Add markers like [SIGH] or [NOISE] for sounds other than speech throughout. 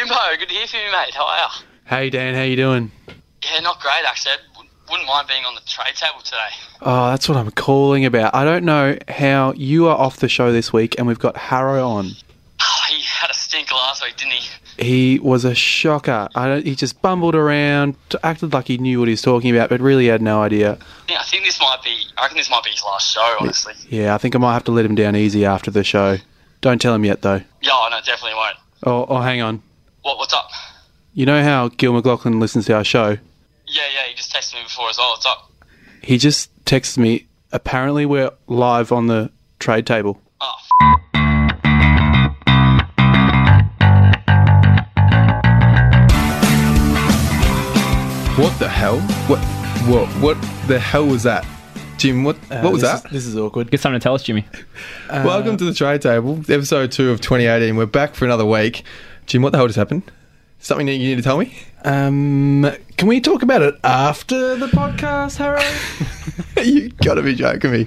Jimbo, good to hear from you, mate. How are you? Hey Dan, how you doing? Yeah, not great, actually. I wouldn't- mind being on the trade table today. Oh, that's what I'm calling about. I don't know how you are off the show this week, and we've got Harrow on. Oh, [SIGHS] he had a stinker last week, didn't he? He was a shocker. I don't, he just bumbled around, acted like he knew what he was talking about, but really had no idea. Yeah, I think this might be. I reckon this might be his last show, honestly. Yeah, I think I might have to let him down easy after the show. Don't tell him yet, though. Yeah, I no, definitely won't. Oh, oh hang on. What? What's up? You know how Gil McLachlan listens to our show? Yeah, yeah. He just texted me before as well. What's up? He just texted me. Apparently, we're live on the trade table. Oh, What the hell? What? What? What the hell was that, Jim? What? what was Uh, this that? Is, this is awkward. Get something to tell us, Jimmy. Welcome to the trade table, episode two of 2018. We're back for another week. Jim, what the hell just happened? Something that you need to tell me? Um, can we talk about it after the podcast, Harrow? [LAUGHS] [LAUGHS] you gotta be joking me.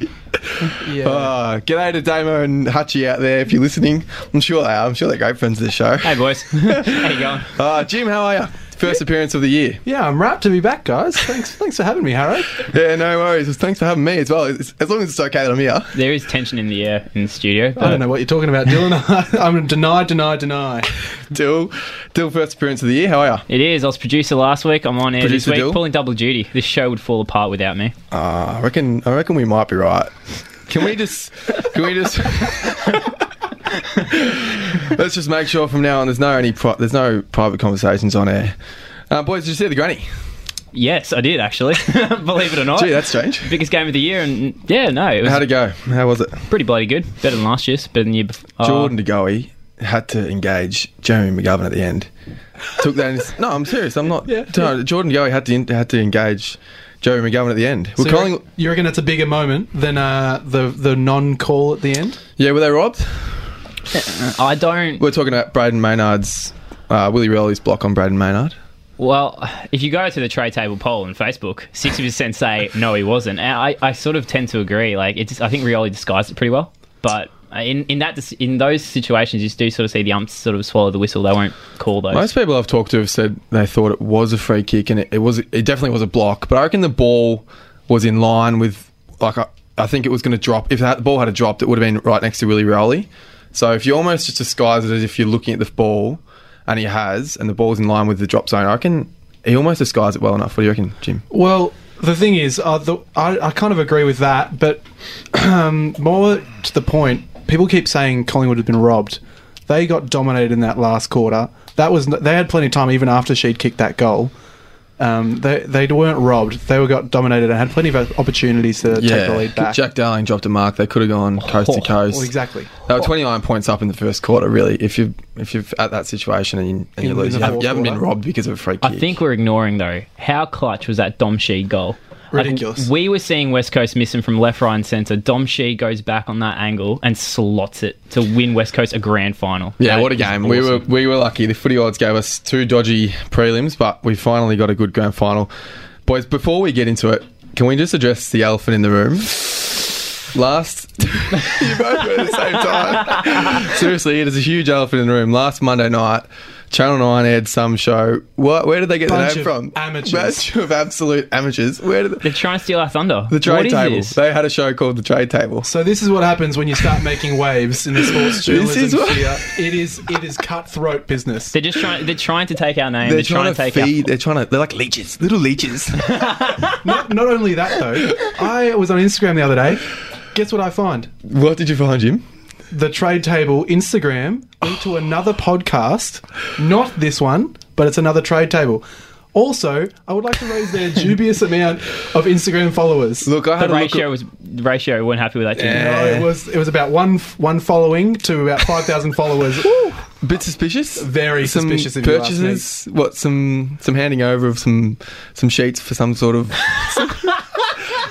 yeah. Oh, g'day to Damo and Hutchie out there. If you're listening, I'm sure they are. I'm sure they're great friends of the show. Hey, boys. [LAUGHS] How you going? Uh, Jim, how are you? First appearance of the year. yeah, I'm rapt to be back, guys. Thanks, thanks for having me, Harrow. Yeah, no worries. Thanks for having me as well. It's- As long as it's okay that I'm here. There is tension in the air in the studio. I don't know what you're talking about, Dylan. [LAUGHS] I'm deny, deny, deny. Dill, Dill, first appearance of the year. How are you? It is. I was producer last week. I'm on air Producer this week, Dill? pulling double duty. This show would fall apart without me. Uh, I reckon. I reckon we might be right. Can we just? Can we just? [LAUGHS] [LAUGHS] [LAUGHS] Let's just make sure from now on there's no any pri- there's no private conversations on air. Uh, boys, did you see the granny? Yes, I did actually. [LAUGHS] Believe it or not. Gee, that's strange. Biggest game of the year, and yeah, no, it was How'd it go? How was it? pretty bloody good. Better than last year's. Better than the year before. Jordan De Goey had to engage Jeremy McGovern at the end. Took that. In, no, I'm serious. I'm not. [LAUGHS] Yeah, no, Jordan De Goey had to had to engage Jeremy McGovern at the end. We're So calling. you, reckon, you reckon it's a bigger moment than uh, the the non-call at the end? Yeah, were they robbed? I don't. We're talking about Brayden Maynard's uh, Willie Rioli's block on Brayden Maynard. Well, if you go to the trade table poll on Facebook, sixty percent say no, he wasn't. And I, I sort of tend to agree. Like, it's I think Rioli disguised it pretty well. But in in that in those situations, you do sort of see the umps sort of swallow the whistle. They won't call those. Most people I've talked to have said they thought it was a free kick, and it, it was. It definitely was a block. But I reckon the ball was in line with, like, I, I think it was going to drop. If that, the ball had dropped, it would have been right next to Willie Rioli. So if you almost just disguise it as if you're looking at the ball, and he has, and the ball's in line with the drop zone, I reckon he almost disguised it well enough. What do you reckon, Jim? Well, the thing is, uh, the, I, I kind of agree with that, but um, more to the point, people keep saying Collingwood had been robbed. They got dominated in that last quarter. That was they had plenty of time even after she'd kicked that goal. Um, they they weren't robbed. They were got dominated and had plenty of opportunities to take the lead back. Jack Darling dropped a mark. They could have gone coast to Oh, coast. well, exactly. They were 29 points up in the first quarter. Really, if you if you're at that situation and you, and you lose, you, have, you haven't been robbed because of a free kick. I think we're ignoring though how clutch was that Dom Sheed goal. Like, Ridiculous. we were seeing West Coast missing from left, right, and centre. Dom Sheed goes back on that angle and slots it to win West Coast a grand final. Yeah, That what a game. We were we were lucky. The footy odds gave us two dodgy prelims, but we finally got a good grand final. Boys, before we get into it, can we just address the elephant in the room? Last, [LAUGHS] you both were at the same time. [LAUGHS] Seriously, it is a huge elephant in the room. Last Monday night, Channel Nine aired some show. What? Where did they get Bunch the name of from? amateurs. Bunch of absolute amateurs. Where did They're trying to steal our thunder. the trade What is table? this? They had a show called the Trade Table. So this is what happens when you start making waves in the [LAUGHS] sports This is journalism what- sphere. It is it is cutthroat business. They're just trying. They're trying to take our name. They're, They're, trying, to take feed. our. They're trying to. They're like leeches, little leeches. [LAUGHS] Not, not only that though, I was on Instagram the other day. Guess what I find? what did you find, Jim? The trade table Instagram link to [SIGHS] another podcast, not this one, but it's another trade table. Also, I would like to raise their [LAUGHS] dubious amount of Instagram followers. Look, I had The a look. ratio was ratio. weren't happy with that. Too. No, oh, it was it was about one one following to about five thousand followers. [LAUGHS] bit suspicious. Very some suspicious if you ask me. purchases. What some some handing over of some some sheets for some sort of. [LAUGHS]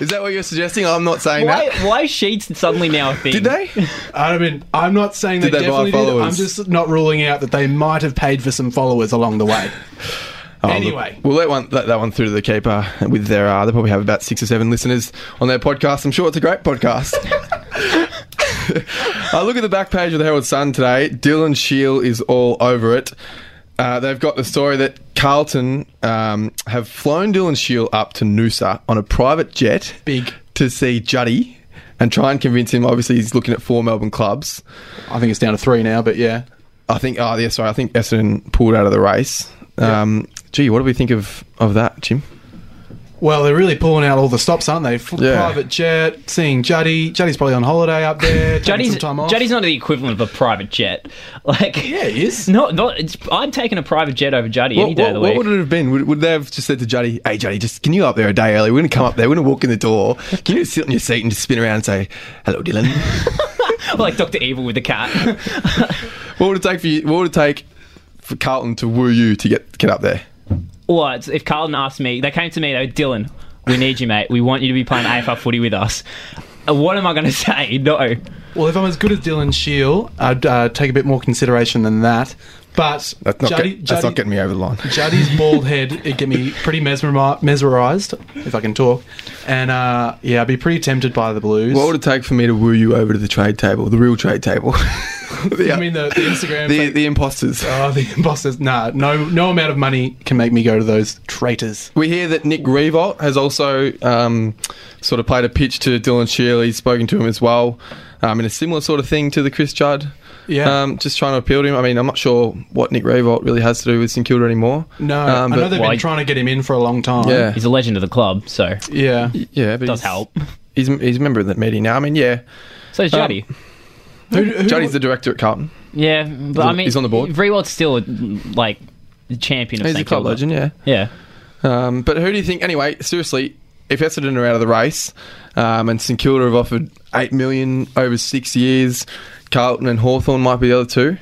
is that what you're suggesting? I'm not saying Why? that. Why is sheets suddenly now a thing? Did they? I mean, I'm not saying they, Did they buy definitely did. followers? I'm just not ruling out that they might have paid for some followers along the way. [LAUGHS] Oh, look, Anyway. we'll let one let that one through to the keeper with their. Uh, they probably have about six or seven listeners on their podcast. I'm sure it's a great podcast. I [LAUGHS] look at the back page of the Herald Sun today. Dylan Shiel is all over it. Uh, they've got the story that Carlton um, have flown Dylan Shiel up to Noosa on a private jet Big. to see Juddy and try and convince him. Obviously, he's looking at four Melbourne clubs. I think it's down to three now, but yeah. I think. Oh, yeah. Sorry, I think Essendon pulled out of the race. Um, gee, what do we think of of that, Jim? Well, they're really pulling out all the stops, aren't they? F- Yeah. Private jet, seeing Juddy. Juddy's probably on holiday up there. Juddy's, some time off. Juddy's not the equivalent of a private jet. [LAUGHS] Like, Yeah, he is. Not, not. I'm taking a private jet over Juddy any day what, of the week. what would it have been? Would, would they have just said to Juddy, "Hey, Juddy, just can you go up there a day early? We're going to come up there. We're going to walk in the door. Can you just sit on your seat and just spin around and say, hello, Dylan?" [LAUGHS] like Doctor Evil with the cat. [LAUGHS] what would it take for you? What would it take for Carlton to woo you to get get up there? What if Carlton asked me? They came to me. They were Dylan. We need you, mate. We want you to be playing AFL footy with us. Uh, What am I going [LAUGHS] to say? No. Well, if I'm as good as Dylan Shiel, I'd uh, take a bit more consideration than that. But That's not, Juddy, get, that's Juddy- not getting me over the line. [LAUGHS] Juddy's bald head it get me pretty mesmeri- mesmerized, if I can talk. And uh, yeah, I'd be pretty tempted by the Blues. What would it take for me to woo you over to the trade table, the real trade table? [LAUGHS] the, I mean, the, the Instagram. the, the imposters. [LAUGHS] oh, the imposters. Nah, no, no amount of money can make me go to those traitors. We hear that Nick Riewoldt has also um, sort of played a pitch to Dylan Shiel. He's spoken to him as well um, in a similar sort of thing to the Chris Judd. Yeah. Um, just trying to appeal to him. I mean, I'm not sure what Nick Riewoldt really has to do with St Kilda anymore. No, Um, I know they've why- been trying to get him in for a long time. Yeah. He's a legend of the club, so yeah. yeah, but does he's, help. He's, he's a member of that meeting now. I mean, yeah. So is Um, Juddy. Who, who, Juddy's the director at Carlton. yeah, but on- I mean, he's on the board. Riewoldt's still like the champion of He's a St club Kilda. legend, yeah. Yeah. Um, but who do you think? Anyway, seriously, if Essendon are out of the race, um, and St Kilda have offered eight million over six years, Carlton and Hawthorn might be the other two.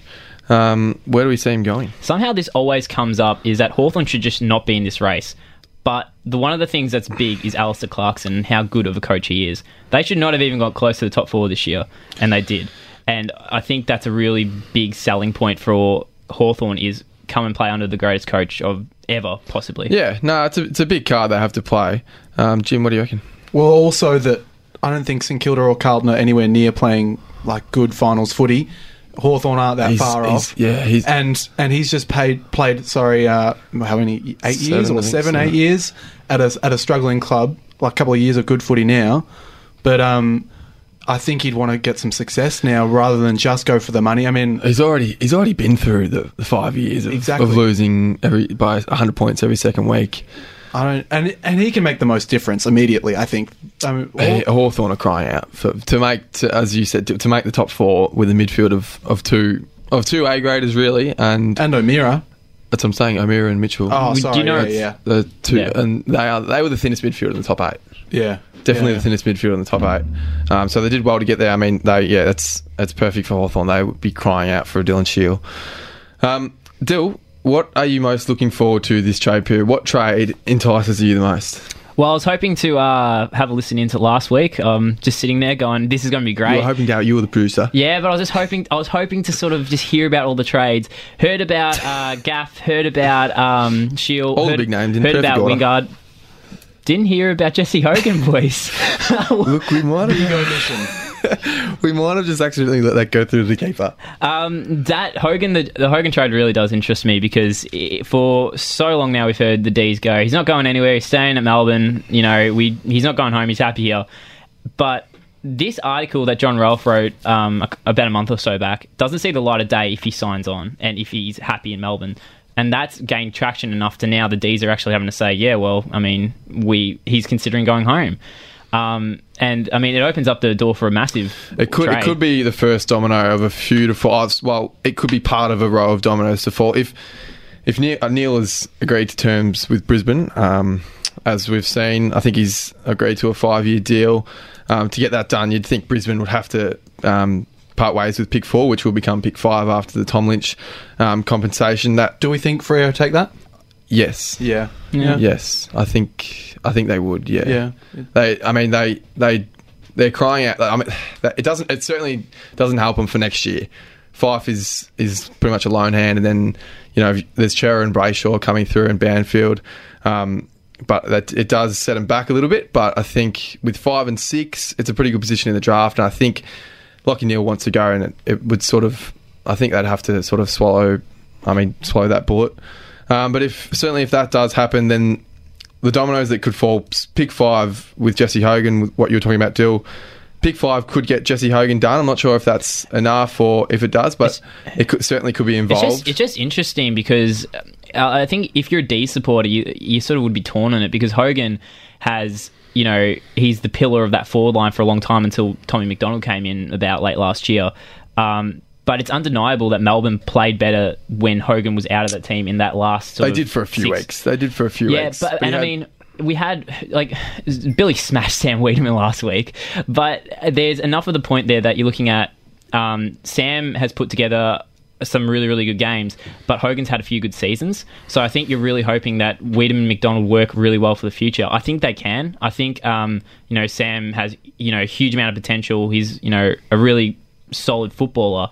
Um, where do we see him going? Somehow this always comes up is that Hawthorn should just not be in this race. But the one of the things that's big is Alastair Clarkson and how good of a coach he is. They should not have even got close to the top four this year, and they did. And I think that's a really big selling point for Hawthorn is come and play under the greatest coach of ever, possibly. Yeah, no, it's a, it's a big card they have to play. Um, Jim, what do you reckon? Well, also that I don't think St Kilda or Carlton are anywhere near playing like good finals footy. Hawthorn aren't that He's- far he's- off. yeah, he's- and and he's just paid played sorry uh, how many eight years Seven, I or seven so. eight years at a at a struggling club like a couple of years of good footy now, but um. I think he'd want to get some success now rather than just go for the money. I mean, He's already he's already been through the, the five years of, Exactly. of losing every by hundred points every second week. I don't, and and he can make the most difference immediately. I think. I mean, Hey, Hawthorn are crying out for to make to, as you said to, to make the top four with a midfield of, of two of two A graders really, and and O'Meara. that's what I'm saying. O'Meara and Mitchell. Oh, Do sorry. you know yeah, yeah, the two, Yeah. and they are they were the thinnest midfield in the top eight. yeah. Definitely Yeah. the thinnest midfield in the top eight. Um, so they did well to get there. I mean, they yeah, that's that's perfect for Hawthorn. They would be crying out for a Dylan Shiel. Um, Dill, what are you most looking forward to this trade period? What trade entices you the most? Well, I was hoping to uh, have a listen into last week. Um, just sitting there going, this is going to be great." You great. were hoping to you were the producer. Yeah, but I was just hoping. I was hoping to sort of just hear about all the trades. Heard about uh, [LAUGHS] Gaff. Heard about um, Shiel. All the big names in Heard about order. Wingard. Didn't hear about Jesse Hogan, boys. [LAUGHS] [LAUGHS] Look, we might have omission. [LAUGHS] we might have just accidentally let that go through the keeper. um, that Hogan, the, the Hogan trade really does interest me because i for so long now we've heard the D's go. He's not going anywhere. He's staying at Melbourne. You know, we he's not going home. He's happy here. But this article that Jon Ralph wrote um, about a month or so back doesn't see the light of day if he signs on and if he's happy in Melbourne. And that's gained traction enough to now the D's are actually having to say, yeah, well, I mean, we he's considering going home. Um, and I mean, it opens up the door for a massive. It could it could be the first domino of a few to fall. Well, it could be part of a row of dominoes to fall. If if Neale, uh, Neale has agreed to terms with Brisbane, um, as we've seen, I think he's agreed to a five year deal. Um, to get that done, you'd think Brisbane would have to um, part ways with pick four, which will become pick five after the Tom Lynch um, compensation. That Do we think Freo take that? Yes, Yeah. Yeah. yes, I think I think they would. Yeah, Yeah. They, I mean, they they they're crying out. I mean, [SIGHS] that- it doesn't. It certainly doesn't help them for next year. Fyfe is is pretty much a lone hand, and then you know there's Cerra and Brayshaw coming through and Banfield. Um, but that it does set them back a little bit. But I think with five and six, it's a pretty good position in the draft, and I think Lachie Neale wants to go, and it, it would sort of. I think they'd have to sort of swallow I mean, swallow that bullet. Um, but if certainly if that does happen, then the dominoes that could fall, pick five with Jesse Hogan, with what you were talking about, Dill. Pick five could get Jesse Hogan done. I'm not sure if that's enough or if it does, but it could, certainly could be It's involved. just, it's just interesting because uh, I think if you're a D supporter, you you sort of would be torn on it because Hogan has, you know, he's the pillar of that forward line for a long time until Tommy McDonald came in about late last year. Um, but it's undeniable that Melbourne played better when Hogan was out of that team in that last. Sort they did for a few six- weeks. They did for a few yeah, weeks. but he and I mean, we had like Billy smashed Sam Weideman last week, but there's enough of the point there that you're looking at. Um, Sam has put together some really really good games, but Hogan's had a few good seasons. So I think you're really hoping that Wiedemann and McDonald work really well for the future. I think they can. I think um, you know Sam has you know a huge amount of potential. He's you know a really solid footballer.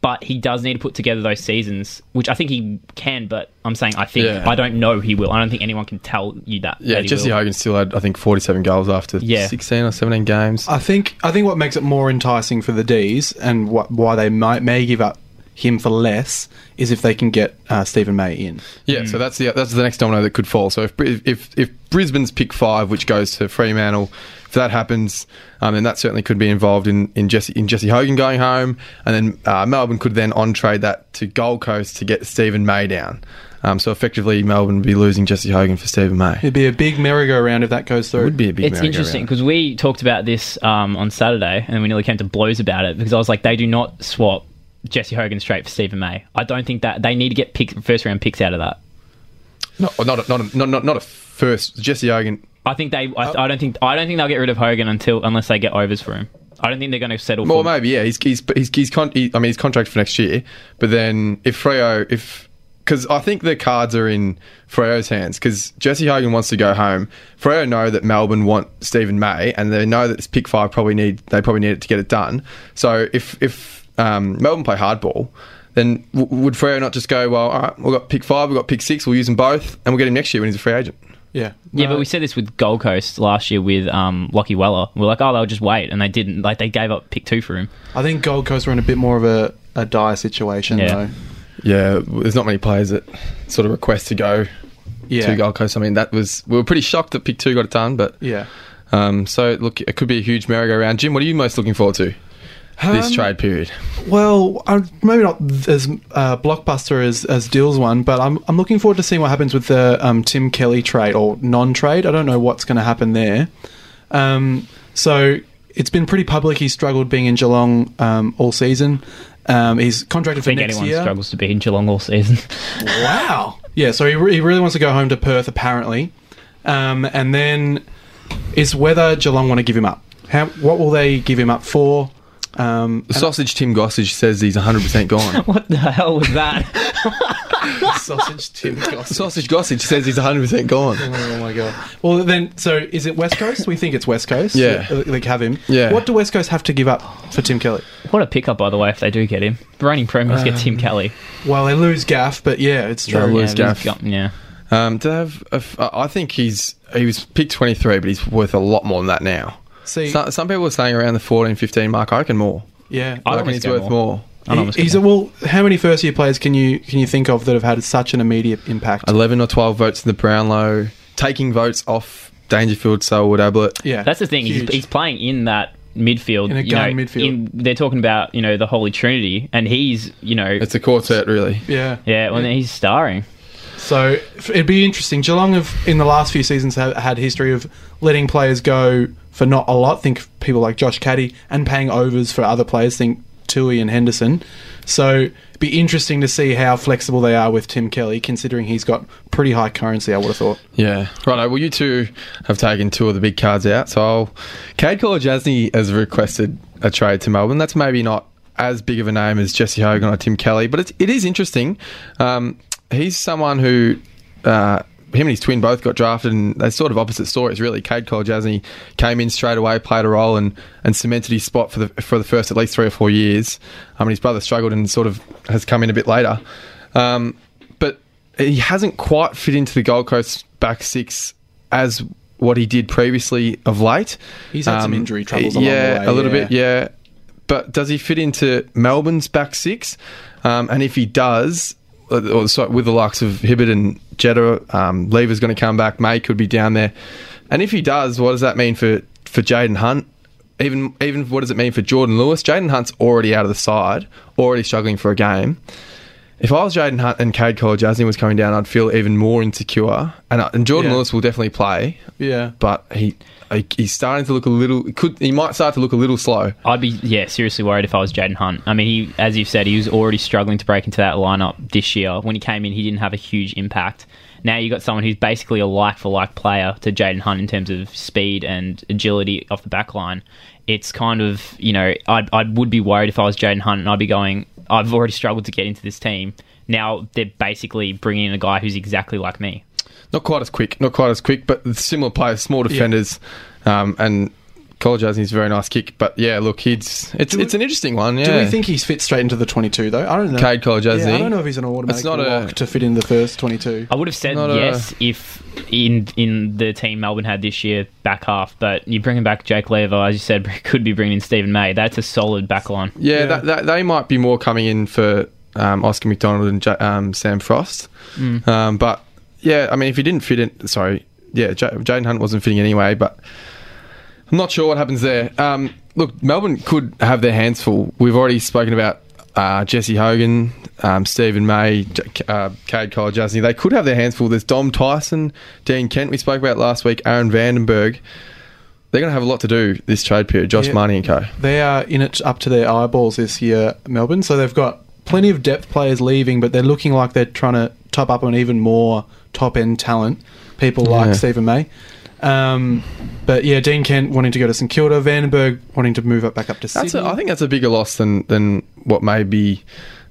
But he does need to put together those seasons, which I think he can. But I'm saying I think Yeah. I don't know he will. I don't think anyone can tell you that. yeah, that he Jesse will. Hogan still had I think 47 goals after Yeah. 16 or 17 games. I think I think what makes it more enticing for the D's and what why they might may give up him for less is if they can get uh, Steven May in. Yeah, so that's the that's the next domino that could fall. So if if if Brisbane's pick five, which goes to Fremantle, if that happens, um, then that certainly could be involved in, in Jesse in Jesse Hogan going home, and then uh, Melbourne could then on trade that to Gold Coast to get Steven May down. Um, so effectively, Melbourne would be losing Jesse Hogan for Steven May. It'd be a big merry-go-round if that goes through. It would be a big. It's interesting because we talked about this um, on Saturday, and we nearly came to blows about it because I was like, they do not swap Jesse Hogan straight for Steven May. I don't think that they need to get pick, first round picks out of that. not not a, not a, not, not, not a first Jesse Hogan. I think they. I, I don't think. I don't think they'll get rid of Hogan until unless they get overs for him. I don't think they're going to settle. Well, for maybe yeah. He's he's he's, he's con- he, I mean, he's contract for next year. But then if Freo, if because I think the cards are in Freo's hands because Jesse Hogan wants to go home. Freo know that Melbourne want Steven May, and they know that this pick five probably need they probably need it to get it done. So if if um, Melbourne play hardball. Then w- would Freo not just go, well, all right, we've got pick five, we've got pick six, we'll use them both, and we'll get him next year when he's a free agent? Yeah, Yeah, but we said this with Gold Coast last year with um, Lachie Weller. We're like, oh, they'll just wait, and they didn't. Like they gave up pick two for him. I think Gold Coast were in a bit more of a, a dire situation Yeah. though. Yeah, there's not many players that sort of request to go Yeah, to Gold Coast. I mean, that was we were pretty shocked that pick two got it done, but yeah. um, so look, it could be a huge merry-go-round. Jim, what are you most looking forward to this Um, trade period? Well, I'm maybe not as uh, blockbuster as as Dill's one, but I'm I'm looking forward to seeing what happens with the um, Tim Kelly trade or non-trade. I don't know what's going to happen there. Um, so it's been pretty public. He struggled being in Geelong um, all season. Um, he's contracted I for think next anyone year. struggles to be in Geelong all season. [LAUGHS] Wow. Yeah, so he, re- he really wants to go home to Perth, apparently. Um, and then is whether Geelong want to give him up. How, what will they give him up for? Um, The sausage Tim Gossage says he's 100% gone. [LAUGHS] what the hell was that? [LAUGHS] sausage Tim Gossage. sausage Gossage says he's 100% gone. Oh my god. Well, then, so is it West Coast? We think it's West Coast. Yeah. Like have him. Yeah. What do West Coast have to give up for Tim Kelly? what a pickup, by the way, if they do get him. The reigning premiers get Tim Kelly. Well, they lose Gaff, but yeah, it's They'll true. lose yeah, Gaff. Gaff. Yeah. Um, do they have a f- I think he's he was picked 23, but he's worth a lot more than that now. See, So, some people are saying around the 14, 15 mark. I reckon more. yeah. I I reckon he's worth more. more. He- he's a, well. How many first year players can you can you think of that have had such an immediate impact? 11 or 12 votes in the Brownlow, taking votes off Dangerfield, Selwood, Ablett. Yeah, That's the thing. He's, he's playing in that midfield. In a you know, gun midfield. in- they're talking about you know the Holy Trinity, and he's you know It's a quartet, really. yeah, yeah, well, he's starring. So it'd be interesting. Geelong have, in the last few seasons, have had history of letting players go for not a lot. Think people like Josh Caddy and paying overs for other players. Think Tuohy and Henderson. So be interesting to see how flexible they are with Tim Kelly, considering he's got pretty high currency. I would have thought. Yeah. Right. Well, you two have taken two of the big cards out. So I'll, Cade Jasny has requested a trade to Melbourne. That's maybe not as big of a name as Jesse Hogan or Tim Kelly, but it's, it is interesting. Um, he's someone who. Uh, him and his twin both got drafted, and they're sort of opposite stories, really. Cade Jasny came in straight away, played a role, and, and cemented his spot for the for the first at least three or four years. I mean, his brother struggled and sort of has come in a bit later. Um, but he hasn't quite fit into the Gold Coast back six as what he did previously of late. He's had some injury troubles along the yeah, way, a little yeah. bit, yeah. But does he fit into Melbourne's back six? Um, and if he does, or sorry, with the likes of Hibbert and Jetta, um, Lever's going to come back. May could be down there, and if he does, what does that mean for for Jayden Hunt? Even even what does it mean for Jordan Lewis? Jayden Hunt's already out of the side, already struggling for a game. If I was Jayden Hunt and Kade Kolodjashnij was coming down, I'd feel even more insecure. And, uh, and Jordan Yeah. Lewis will definitely play, Yeah. but he he- he's starting to look a little. Could he might start to look a little slow. I'd be yeah seriously worried if I was Jayden Hunt. I mean, he as you've said, he was already struggling to break into that lineup this year. When he came in, he didn't have a huge impact. Now you have got someone who's basically a like for like player to Jayden Hunt in terms of speed and agility off the back line. It's kind of you know I I would be worried if I was Jayden Hunt and I'd be going. I've already struggled to get into this team. Now they're basically bringing in a guy who's exactly like me. Not quite as quick, not quite as quick, but similar players, small defenders, um, and Kolodjashnij's a very nice kick. But yeah, look, he's it's Do we- it's an interesting one. Yeah, Do we think he's fit straight into the 22 though? I don't know. Kade Kolodjashnij? Yeah, I don't know if he's an automatic It's not a- lock to fit in the first 22. I would have said Not a- yes if in in the team Melbourne had this year back half, but you bringing back Jake Lever, as you said, [LAUGHS] could be bringing in Steven May. That's a solid back line. Yeah, Yeah. That, that, they might be more coming in for um, Oscar McDonald and J- um, Sam Frost. Mm. Um, but yeah, I mean, if he didn't fit in, sorry, yeah, J- Jayden Hunt wasn't fitting anyway. But I'm not sure what happens there. Um, look, Melbourne could have their hands full. We've already spoken about uh, Jesse Hogan, um, Steven May, J- uh, Kade Kolodjashnij. They could have their hands full. There's Dom Tyson, Dean Kent. We spoke about last week. Aaron Vandenberg. They're going to have a lot to do this trade period. Josh Yeah. Marnie and co. They are in it up to their eyeballs this year, Melbourne. So they've got plenty of depth players leaving, but they're looking like they're trying to top up on even more top end talent. People Yeah. like Steven May. Um, but yeah, Dean Kent wanting to go to St Kilda, Vandenberg wanting to move up back up to That's Sydney. a, I think that's a bigger loss than than what maybe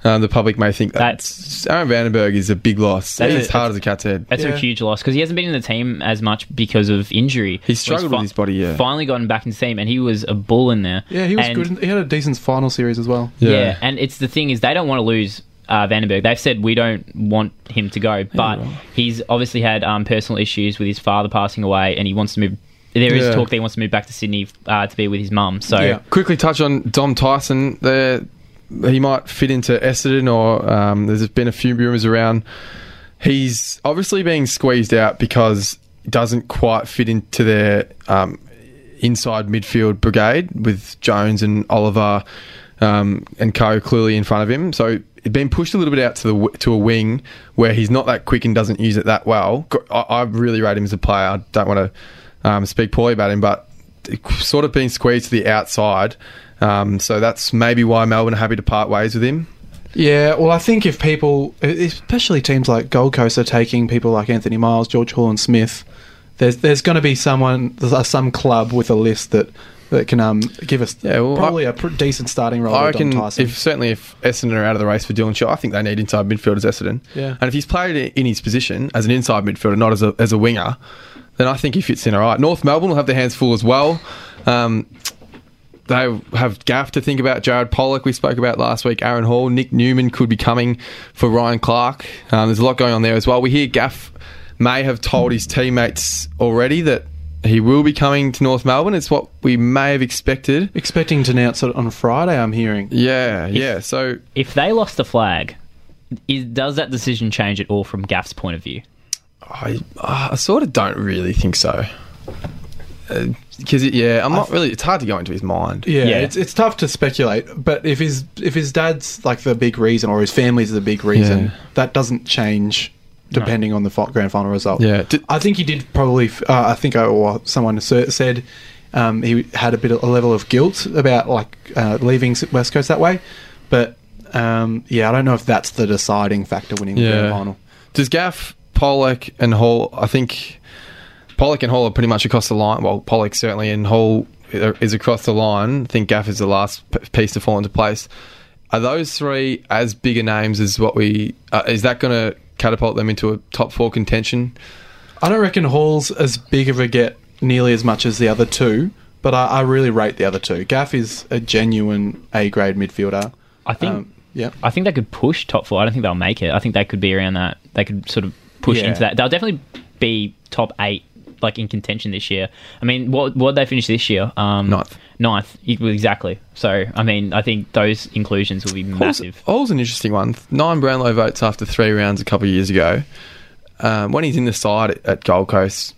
uh, the public may think. That's Aaron Vandenberg is a big loss. That He's is- hard as a cat's head. That's Yeah. a huge loss because he hasn't been in the team as much because of injury. He's struggled with his body, yeah. Finally gotten back in the team, and he was a bull in there. yeah, he was And- good. He had a decent final series as well. Yeah. Yeah. and it's the thing is they don't want to lose uh, Vandenberg. They've said we don't want him to go, but he's obviously had um, personal issues with his father passing away, and he wants to move. There is Yeah. talk that he wants to move back to Sydney uh, to be with his mum. So Yeah. Quickly touch on Dom Tyson. There, he might fit into Essendon, or um, there's been a few rumours around. He's obviously being squeezed out because he doesn't quite fit into their um, inside midfield brigade with Jones and Oliver um, and Co clearly in front of him. So been pushed a little bit out to the to a wing where he's not that quick and doesn't use it that well. I, I really rate him as a player. I don't want to um, speak poorly about him, but sort of being squeezed to the outside. Um, so that's maybe why Melbourne are happy to part ways with him. Yeah, well, I think if people, especially teams like Gold Coast, are taking people like Anthony Miles, George Horlin-Smith, there's there's going to be someone, some club with a list that that can um, give us Yeah, well, probably a pr- decent starting role. I reckon if certainly if Essendon are out of the race for Dylan Shaw, I think they need inside midfielders Essendon. Yeah. And if he's played in his position as an inside midfielder, not as a as a winger, then I think he fits in all right. North Melbourne will have their hands full as well. Um, they have Gaff to think about. Jared Polec, we spoke about last week. Aaron Hall, Nick Newman could be coming for Ryan Clarke. Um, there's a lot going on there as well. We hear Gaff may have told his teammates already that he will be coming to North Melbourne. It's what we may have expected. expecting to announce it on Friday, I'm hearing. Yeah, yeah. So if they lost the flag, is, does that decision change at all from Gaff's point of view? I, I sort of don't really think so. Uh, because yeah, I'm not really. It's hard to go into his mind. Yeah, Yeah. it's it's tough to speculate. But if his if his dad's like the big reason, or his family's the big reason, Yeah. that doesn't change depending on the grand final result. Yeah. Did- I think he did probably. Uh, I think I, or someone said um, he had a bit of a level of guilt about like uh, leaving West Coast that way. But um, yeah, I don't know if that's the deciding factor winning the grand final. Does Gaff, Polec, and Hall? I think Polec and Hall are pretty much across the line. Well, Polec certainly, and Hall is across the line. I think Gaff is the last piece to fall into place. Are those three as big a names as what we? Uh, is that going to catapult them into a top four contention? I don't reckon Hall's as big of a get nearly as much as the other two, but I, I really rate the other two. Gaff is a genuine A grade midfielder. I think Um, yeah. I think they could push top four. I don't think they'll make it. I think they could be around that. They could sort of push Yeah. into that. They'll definitely be top eight, like in contention this year. I mean, what what they finish this year? Um, Ninth. Ninth. Exactly. So, I mean, I think those inclusions will be All's, massive. All's an interesting one. Nine Brownlow votes after three rounds a couple of years ago. Um, when he's in the side at, at Gold Coast,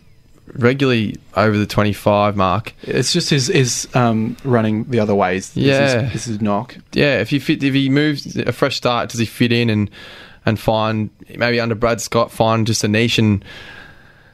regularly over the 25 mark. It's just his his um, running the other ways. This is- Yeah. this is knock. Yeah, if he fit, if he moves a fresh start, does he fit in and and find maybe under Brad Scott find just a niche and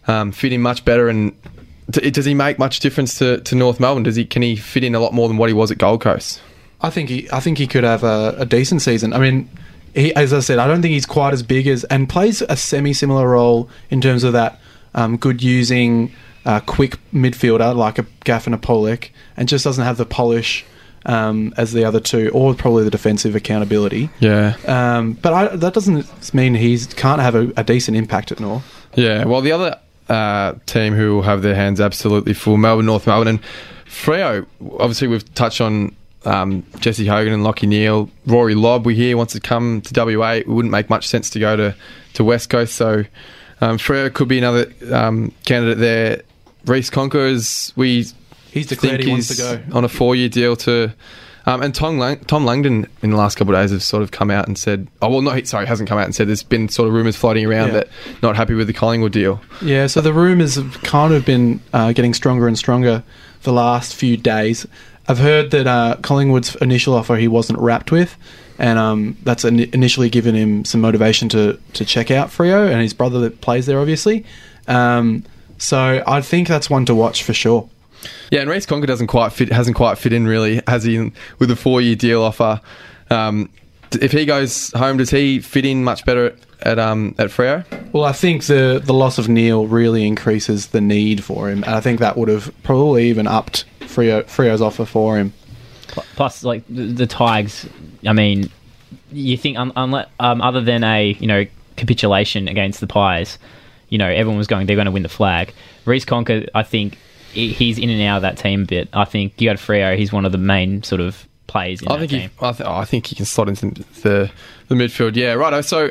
um, fit in much better? And d- does he make much difference to, to North Melbourne? Does he can he fit in a lot more than what he was at Gold Coast? I think he I think he could have a, a decent season. I mean, he, as I said, I don't think he's quite as big as and plays a semi similar role in terms of that um, good using uh, quick midfielder like a Gaff and a Polec, and just doesn't have the polish um, as the other two, or probably the defensive accountability. Yeah, Um, but I, that doesn't mean he can't have a, a decent impact at North. yeah. Well, the other uh, team who will have their hands absolutely full, Melbourne, North Melbourne, and Freo. Obviously, we've touched on. Um, Jesse Hogan and Lachie Neale, Rory Lobb. We hear wants to come to WA. It wouldn't make much sense to go to, to West Coast. So um, Freo could be another um, candidate there. Reece Conca is, we He's declared think he wants he's to go. on a four year deal to. Um, and Tom, Lang- Tom Langdon in the last couple of days have sort of come out and said, oh, well, no, he- sorry, hasn't come out and said there's been sort of rumours floating around Yeah. that not happy with the Collingwood deal. Yeah, so the rumours have kind of been uh, getting stronger and stronger the last few days. I've heard that uh, Collingwood's initial offer he wasn't rapt with, and um, that's in- initially given him some motivation to, to check out Freo and his brother that plays there, obviously. Um, so I think that's one to watch for sure. Yeah, and Reece Conca doesn't quite fit, hasn't quite fit in really, has he, with a four year deal offer. Um, if he goes home, does he fit in much better at, at, um, at Freo? Well, I think the the loss of Neale really increases the need for him, and I think that would have probably even upped Freo, Freo's offer for him. Plus, like the, the Tigers, I mean, you think un- unle- um, other than a you know capitulation against the Pies, you know everyone was going they're going to win the flag. Reece Conca, I think he- he's in and out of that team a bit. I think you got Freo, he's one of the main sort of plays in I that think team. he, I, th- I think he can slot into the the midfield. Yeah, right. So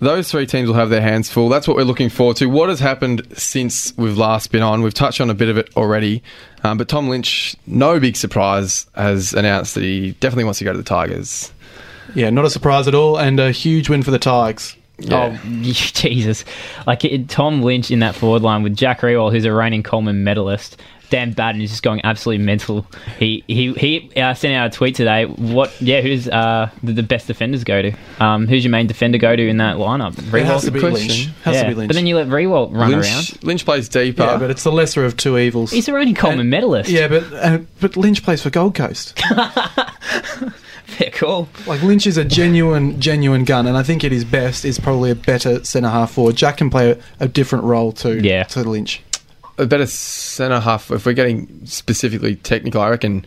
those three teams will have their hands full. That's what we're looking forward to. What has happened since we've last been on? We've touched on a bit of it already, um, but Tom Lynch, no big surprise, has announced that he definitely wants to go to the Tigers. Yeah, not a surprise at all, and a huge win for the Tigers. Yeah. Oh [LAUGHS] Jesus! Like it, Tom Lynch in that forward line with Jack Riewoldt, who's a reigning Coleman medalist. Dan Batten is just going absolutely mental. He he he uh, sent out a tweet today. What? Yeah, who's uh, the, the best defenders go to? Um, who's your main defender go to in that lineup? It Riewoldt? has to be question. Lynch. Has yeah. to be Lynch. But then you let Rewell run around. Lynch, Lynch plays deeper. yeah, but it's the lesser of two evils. He's a reigning Coleman And- medalist. Yeah, but uh, but Lynch plays for Gold Coast. [LAUGHS] [LAUGHS] yeah, cool. like Lynch is a genuine genuine gun, and I think at his best is probably a better centre half forward. Jack can play a, a different role to Yeah. to Lynch. a better centre half. If we're getting specifically technical, I reckon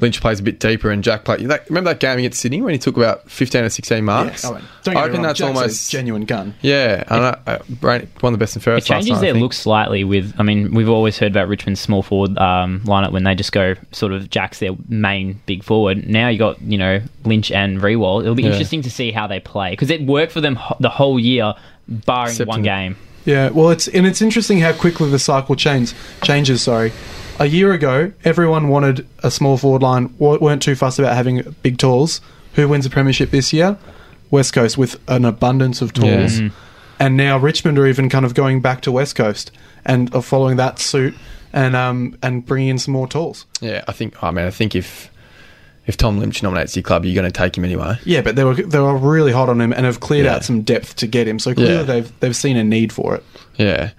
Lynch plays a bit deeper and Jack plays. That, remember that game against Sydney when he took about fifteen or sixteen marks? Yeah, I, mean, don't get I reckon wrong, that's Jack's a almost genuine gun. Yeah, and I, I, Brand- one of the best in It first. last changes night, their look slightly with. I mean, we've always heard about Richmond's small forward um, lineup when they just go sort of Jack's their main big forward. Now you got you know Lynch and Riewoldt. It'll be Yeah. interesting to see how they play because it worked for them ho- the whole year, barring Except one in- game. Yeah, well, it's and it's interesting how quickly the cycle change, changes. Sorry, a year ago, everyone wanted a small forward line, weren't too fussed about having big tools. Who wins the premiership this year? West Coast with an abundance of tools, Yeah. and now Richmond are even kind of going back to West Coast and are following that suit and um and bringing in some more tools. Yeah, I think. I mean, I think if if Tom Lynch nominates your club, you're going to take him anyway. Yeah, but they were they were really hot on him and have cleared Yeah. out some depth to get him. So clearly Yeah. they've they've seen a need for it. Yeah.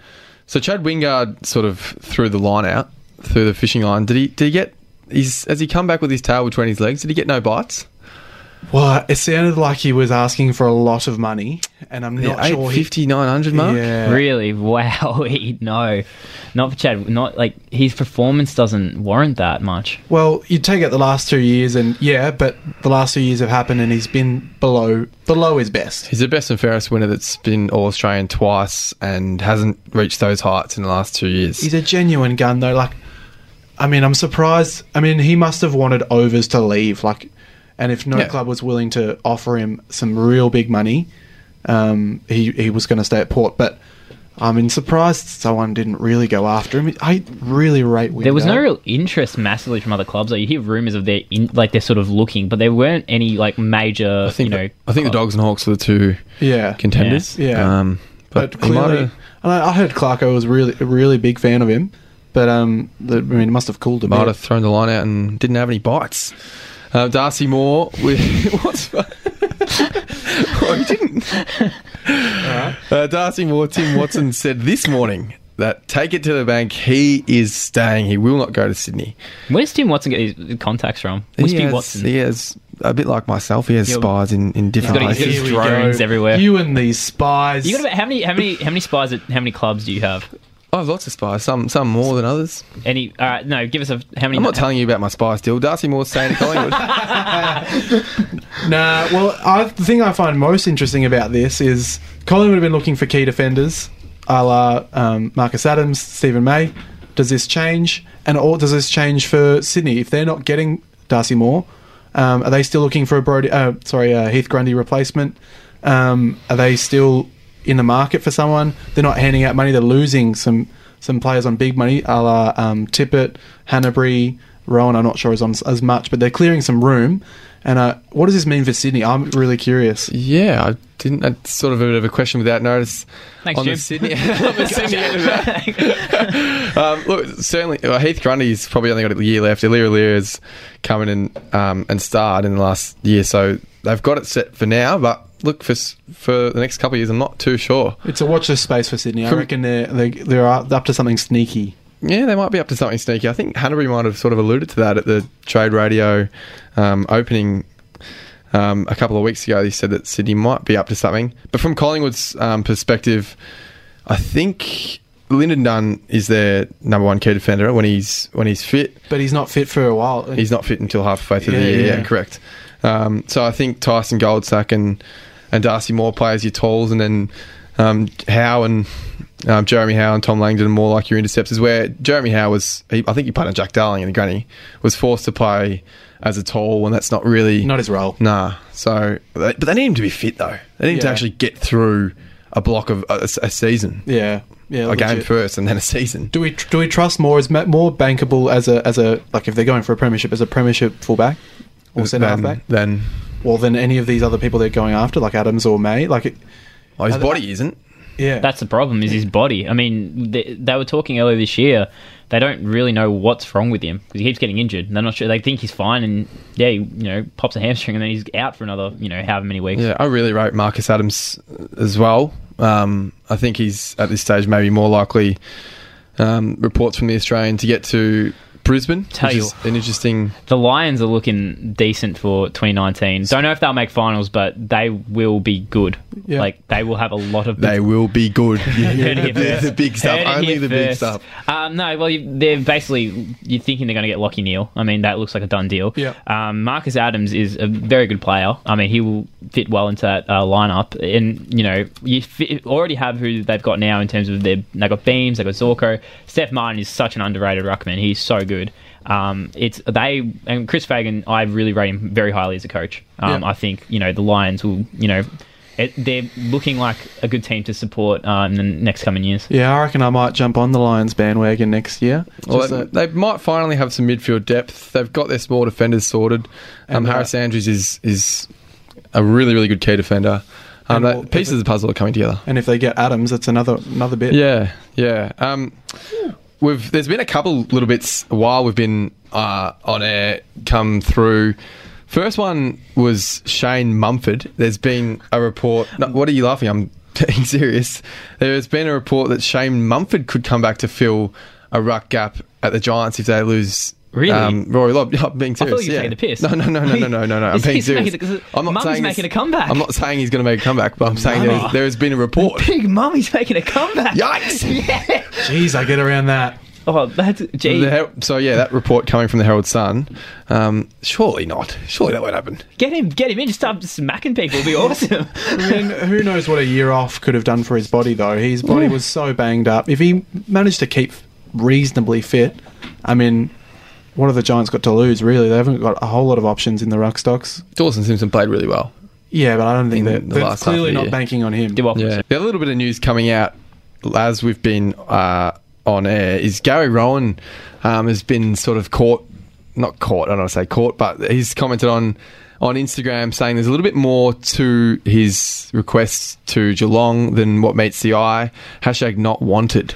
So Chad Wingard sort of threw the line out through the fishing line. Did he? Did he get? He's, has he come back with his tail between his legs? Did he get no bites? Well, it sounded like he was asking for a lot of money, and I'm not Yeah, sure he 850, 900 mark. Yeah. Really? [LAUGHS] Wow. [LAUGHS] No, not for Chad. Not like his performance doesn't warrant that much. Well, you take out the last two years, and yeah, but the last two years have happened, and he's been below below his best. He's the best and fairest winner that's been All Australian twice and hasn't reached those heights in the last two years. He's a genuine gun, though. Like, I mean, I'm surprised. I mean, he must have wanted overs to leave. Like, and if no Yeah. club was willing to offer him some real big money, um, he he was going to stay at Port. But I'm mean, surprised someone didn't really go after him. I really rate Wingo. There was no real interest massively from other clubs. Like you hear rumors of their in, like they're sort of looking, but there weren't any like major. I think you know, the, I think the Dogs and Hawks were the two yeah contenders. Yeah. Yeah. Um, but, But clearly, have. and I I heard Clarko was really a really big fan of him, but um, the, I mean, it must have cooled him. Might have thrown the line out and didn't have any bites. Uh, Darcy Moore with [LAUGHS] what's [LAUGHS] well, he didn't. Uh, Darcy Moore, Tim Watson [LAUGHS] said this morning that take it to the bank. He is staying. He will not go to Sydney. Where's Tim Watson get his contacts from? Must he has, Watson. He has a bit like myself. He has Yeah, spies in, in different got places. he's Here drones everywhere. You and these spies. You got about how many how many how many spies at how many clubs do you have? I have lots of spies. Some some more than others. Any? All right, no. Give us a how many? I'm not telling you about my spy still. Darcy Moore's staying at Collingwood. [LAUGHS] [LAUGHS] Nah, well, I, the thing I find most interesting about this is Collingwood have been looking for key defenders, a la um, Marcus Adams, Steven May. Does this change? And or does this change for Sydney? If they're not getting Darcy Moore, um, are they still looking for a Brody? Uh, sorry, uh, Heath Grundy replacement? Um, are they still in the market for someone? They're not handing out money. They're losing some some players on big money, a la um, Tippett, Hanbury, Rohan. I'm not sure is on as much, but they're clearing some room. And uh, what does this mean for Sydney? I'm really curious. yeah, I didn't. That's sort of a bit of a question without notice. Thanks, on Jim. the Sydney, [LAUGHS] on the Sydney end of that. [LAUGHS] um, look, certainly well, Heath Grundy's probably only got a year left. Aliir Aliir's come in and um, and starred in the last year, so they've got it set for now. But look for for the next couple of years, I'm not too sure. It's a watch this space for Sydney. I From- reckon they're, they, they're up to something sneaky. Yeah, they might be up to something sneaky. I think Hanbury might have sort of alluded to that at the trade radio um, opening um, a couple of weeks ago. He said that Sydney might be up to something. But from Collingwood's um, perspective, I think Lynden Dunn is their number one key defender when he's when he's fit. But he's not fit for a while. He's not fit until halfway through the Yeah, year. Yeah, yeah. correct. Um, so I think Tyson Goldsack and and Darcy Moore play as your tools, and then um, Howe and um, Jeremy Howe and Tom Langdon are more like your interceptors. Where Jeremy Howe was, he, I think he played on Jack Darling in the Granny, was forced to play as a tall, and that's not really not his role. Nah. So, but they need him to be fit though. They need him to actually get through a block of a, a season, Yeah, yeah. a game first, and then a season. Do we do we trust Moore? Is Moore bankable as a as a like if they're going for a premiership as a premiership fullback or centre halfback? then Well, than any of these other people they're going after, like Adams or May. Like, it, well, his Are they- body isn't. yeah, That's the problem. Is his body? I mean, they, they were talking earlier this year. They don't really know what's wrong with him because he keeps getting injured. They're not sure. They think he's fine, and yeah, he, you know, pops a hamstring, and then he's out for another, you know, however many weeks. Yeah, I really rate Marcus Adams as well. Um, I think he's at this stage maybe more likely. Um, reports from the Australian to get to Brisbane, Tell which you- is an interesting. The Lions are looking decent for 2019. Don't know if they'll make finals, but they will be good. Yeah. Like they will have a lot of. They will be good. [LAUGHS] Heard the, the big stuff, only here the big stuff. Um, no, well, you, they're basically you're thinking they're going to get Lachie Neale. I mean, that looks like a done deal. Yeah. Um, Marcus Adams is a very good player. I mean, he will fit well into that uh, lineup, and you know, you fi- already have who they've got now in terms of their they got Beams, they got Zorko. Stef Martin is such an underrated ruckman. He's so good. Um, it's they and Chris Fagan. I really rate him very highly as a coach. Um, Yeah. I think you know the Lions will you know. It, they're looking like a good team to support uh, in the next coming years. yeah. I reckon I might jump on the Lions bandwagon next year. Well, they, that- they might finally have some midfield depth. They've got their small defenders sorted. Um, And, uh, Harris Andrews is is a really really good key defender. Um, And that- well, pieces of the puzzle are coming together. and if they get Adams, that's another another bit. Yeah, yeah. Um, we've there's been a couple little bits while we've been uh, on air come through. First one was Shane Mumford. There's been a report. No, what are you laughing? I'm [LAUGHS] being serious. There's been a report that Shane Mumford could come back to fill a ruck gap at the Giants if they lose. Really? Um, Rory Lobb. Yeah, I'm being thought serious. you were yeah. taking the piss. No, no, no, no, no, no, no, no. I'm [LAUGHS] He's- being he's serious. making- I'm not Mum's saying making a comeback. I'm not saying he's going to make a comeback, but I'm saying there, there has been a report. [LAUGHS] Big Mummy's making a comeback. Yikes! [LAUGHS] yeah. Jeez, I get around that. Oh, that's gee. The so yeah, that report coming from the Herald Sun. Um, surely not. Surely that won't happen. Get him, get him in. Just start smacking people. It'd be awesome. I mean, who knows what a year off could have done for his body, though. His body was so banged up. If he managed to keep reasonably fit, I mean, what have the Giants got to lose, really? They haven't got a whole lot of options in the ruck stocks. Dawson Simpson played really well. Yeah, but I don't think In that the they're last clearly the not year. banking on him. Do. Yeah. The other little bit of news coming out as we've been uh, on air, is Gary Rohan um, has been sort of caught, not caught, I don't want to say caught, but he's commented on on Instagram saying there's a little bit more to his requests to Geelong than what meets the eye. Hashtag not wanted.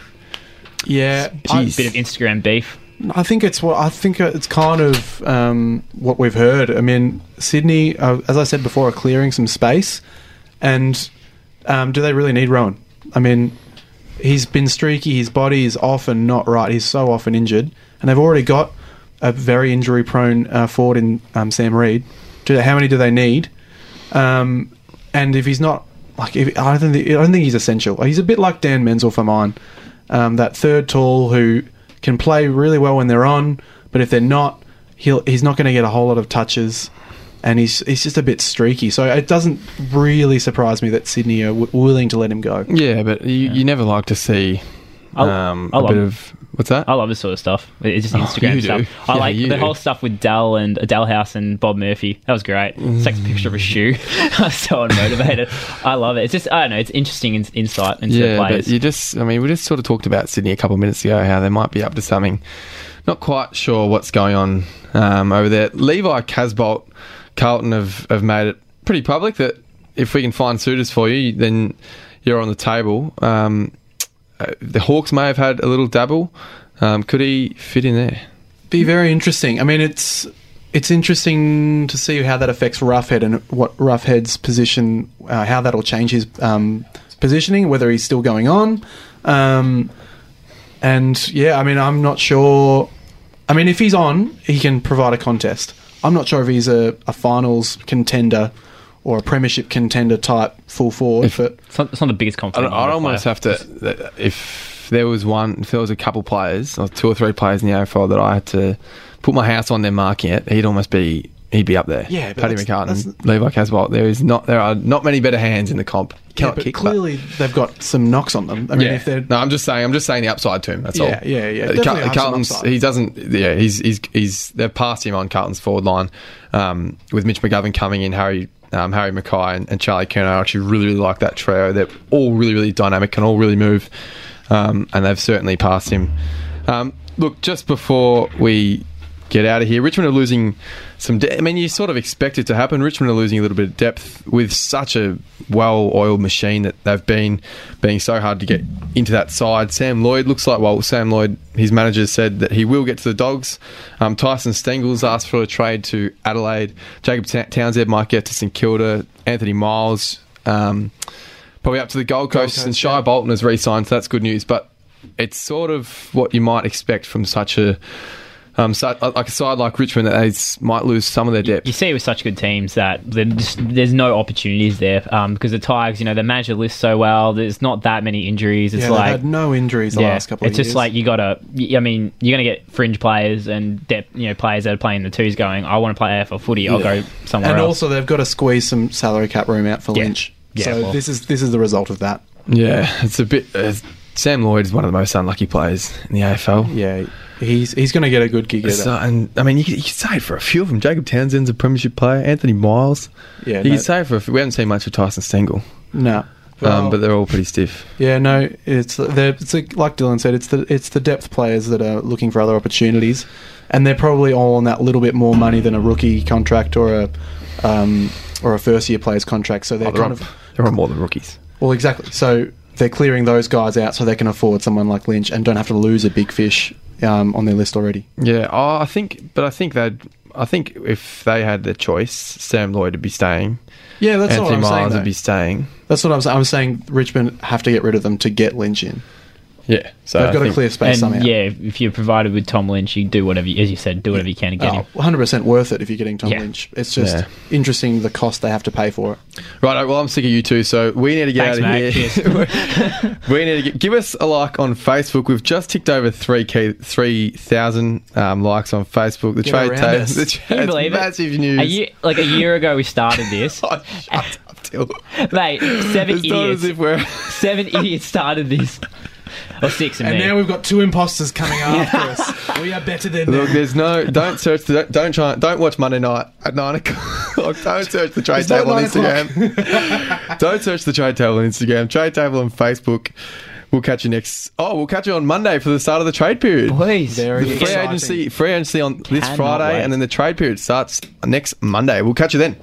Yeah, Jeez. Bit of Instagram beef. I think it's what I think it's kind of um, what we've heard. I mean, Sydney, uh, as I said before, are clearing some space, and um, do they really need Rohan? I mean, he's been streaky. His body is often not right. He's so often injured, and they've already got a very injury-prone uh, forward in um, Sam Reid. Do they, how many do they need? Um, and if he's not like, if, I don't think I don't think he's essential. He's a bit like Dan Menzel for mine, um, that third tall who can play really well when they're on, but if they're not, he'll he's not going to get a whole lot of touches, and he's he's just a bit streaky. So it doesn't really surprise me that Sydney are w- willing to let him go. Yeah, but you, you never like to see I- um, I a love- bit of what's that? I love this sort of stuff. It's just Oh, Instagram you stuff. I Yeah, like the do. whole stuff with Dell and Dell House and Bob Murphy. That was great. It's like a picture of a shoe. [LAUGHS] [LAUGHS] I was so unmotivated. I love it. It's just I don't know. It's interesting in, insight into the yeah, players. but you just, I mean, we just sort of talked about Sydney a couple of minutes ago, how they might be up to something. Not quite sure what's going on um, over there. Levi Casboult, Carlton have, have made it pretty public that if we can find suitors for you, then you're on the table. Um, the Hawks may have had a little dabble. Um, could he fit in there? Be very interesting. I mean, it's it's interesting to see how that affects Roughead and what Roughead's position, uh, how that'll change his um, positioning, whether he's still going on. Um, and yeah, I mean, I'm not sure. I mean, if he's on, he can provide a contest. I'm not sure if he's a, a finals contender or a premiership contender type full forward, but it's, not, it's not the biggest I'd. I'd almost player. have to, if there was one, if there was a couple players, or two or three players in the AFL that I had to put my house on their marking it, he'd almost be, he'd be up there. Yeah, but Paddy that's- McCartin, Levi Casboult. There is not, there are not many better hands in the comp. You yeah, but kick, clearly they've got some knocks on them. I mean, yeah. if they're no, I'm just saying. I'm just saying the upside to him. That's all. Yeah, yeah, yeah. Uh, Definitely Car- Carlton's. He doesn't. Yeah, he's he's he's. They've passed him on Carlton's forward line um, with Mitch McGovern coming in, Harry. Um, Harry McKay and, and Charlie Curnow. I actually really, really like that trio. They're all really, really dynamic, can all really move, um, and they've certainly passed him. Um, look, just before we get out of here, Richmond are losing some. De- I mean, you sort of expect it to happen. Richmond are losing a little bit of depth with such a well-oiled machine that they've been being so hard to get into that side. Sam Lloyd looks like well. Sam Lloyd, his manager said that he will get to the Dogs. Um, Tyson Stengle's asked for a trade to Adelaide. Jacob Ta- Townsend might get to St Kilda. Anthony Miles. Um, probably up to the Gold Coast, Coast, and Shai yeah. Bolton has re-signed, so that's good news. But it's sort of what you might expect from such a um, so, like a side like Richmond that they might lose some of their depth. You see with such good teams that just, there's no opportunities there um, because the Tigers, you know, they manage the list so well. There's not that many injuries. It's yeah, like they've had no injuries the yeah, last couple of years. it's years. just like you gotta. I mean, you're gonna get fringe players and depth, you know, players that are playing the twos going. I want to play AFL footy. I'll Yeah. go somewhere and else. also they've got to squeeze some salary cap room out for Yeah. Lynch. Yeah, so well- this is this is the result of that. Yeah, it's a bit. Uh, Sam Lloyd is one of the most unlucky players in the AFL. Yeah, he's he's going to get a good gig. So, and I mean, you could, you could say it for a few of them. Jacob Townsend's a premiership player. Anthony Miles. Yeah, you no- could say it for. A few, we haven't seen much of Tyson Stengle, no. um, but they're all pretty stiff. yeah, no, it's they're, it's like Dylan said, it's the it's the depth players that are looking for other opportunities, and they're probably all on that little bit more money than a rookie contract or a um, or a first year player's contract. So they're Oh, they're, kind on, of they're on more than rookies. well, exactly. So they're clearing those guys out so they can afford someone like Lynch and don't have to lose a big fish um, on their list already. Yeah, oh, I think, but I think that I think if they had the choice, Sam Lloyd would be staying. Yeah, that's Anthony what I'm Miles saying. would be staying. That's what I'm saying. I'm saying Richmond have to get rid of them to get Lynch in. Yeah, so They've got to think- clear space and somehow. yeah, if you're provided with Tom Lynch, you do whatever, you, as you said, do whatever you can to get him. Oh, 100% worth it if you're getting Tom Yeah. Lynch. It's just Yeah. interesting the cost they have to pay for it. Right, well, I'm sick of you two, so we need to get Thanks, out of mate. here. [LAUGHS] we need to get, give us a like on Facebook. We've just ticked over three k three thousand um, likes on Facebook. The Get trade around tape, us. the Can you it's believe massive it? news. A year, like a year ago, we started [LAUGHS] this. Oh, shut up, Till. Mate, seven It's not idiots. as if we're. Seven idiots started this. [LAUGHS] Or six of And me. now we've got two imposters coming [LAUGHS] after us. We are better than Look, them. there's no. Don't search. The, don't try. Don't watch Monday night at nine o'clock. [LAUGHS] Don't search the trade It's not table on nine o'clock. Instagram. [LAUGHS] don't search the trade table on Instagram. Trade table on Facebook. We'll catch you next. Oh, we'll catch you on Monday for the start of the trade period. Please. Very The free exciting. agency, free agency on this Cannot Friday, wait. and then the trade period starts next Monday. We'll catch you then.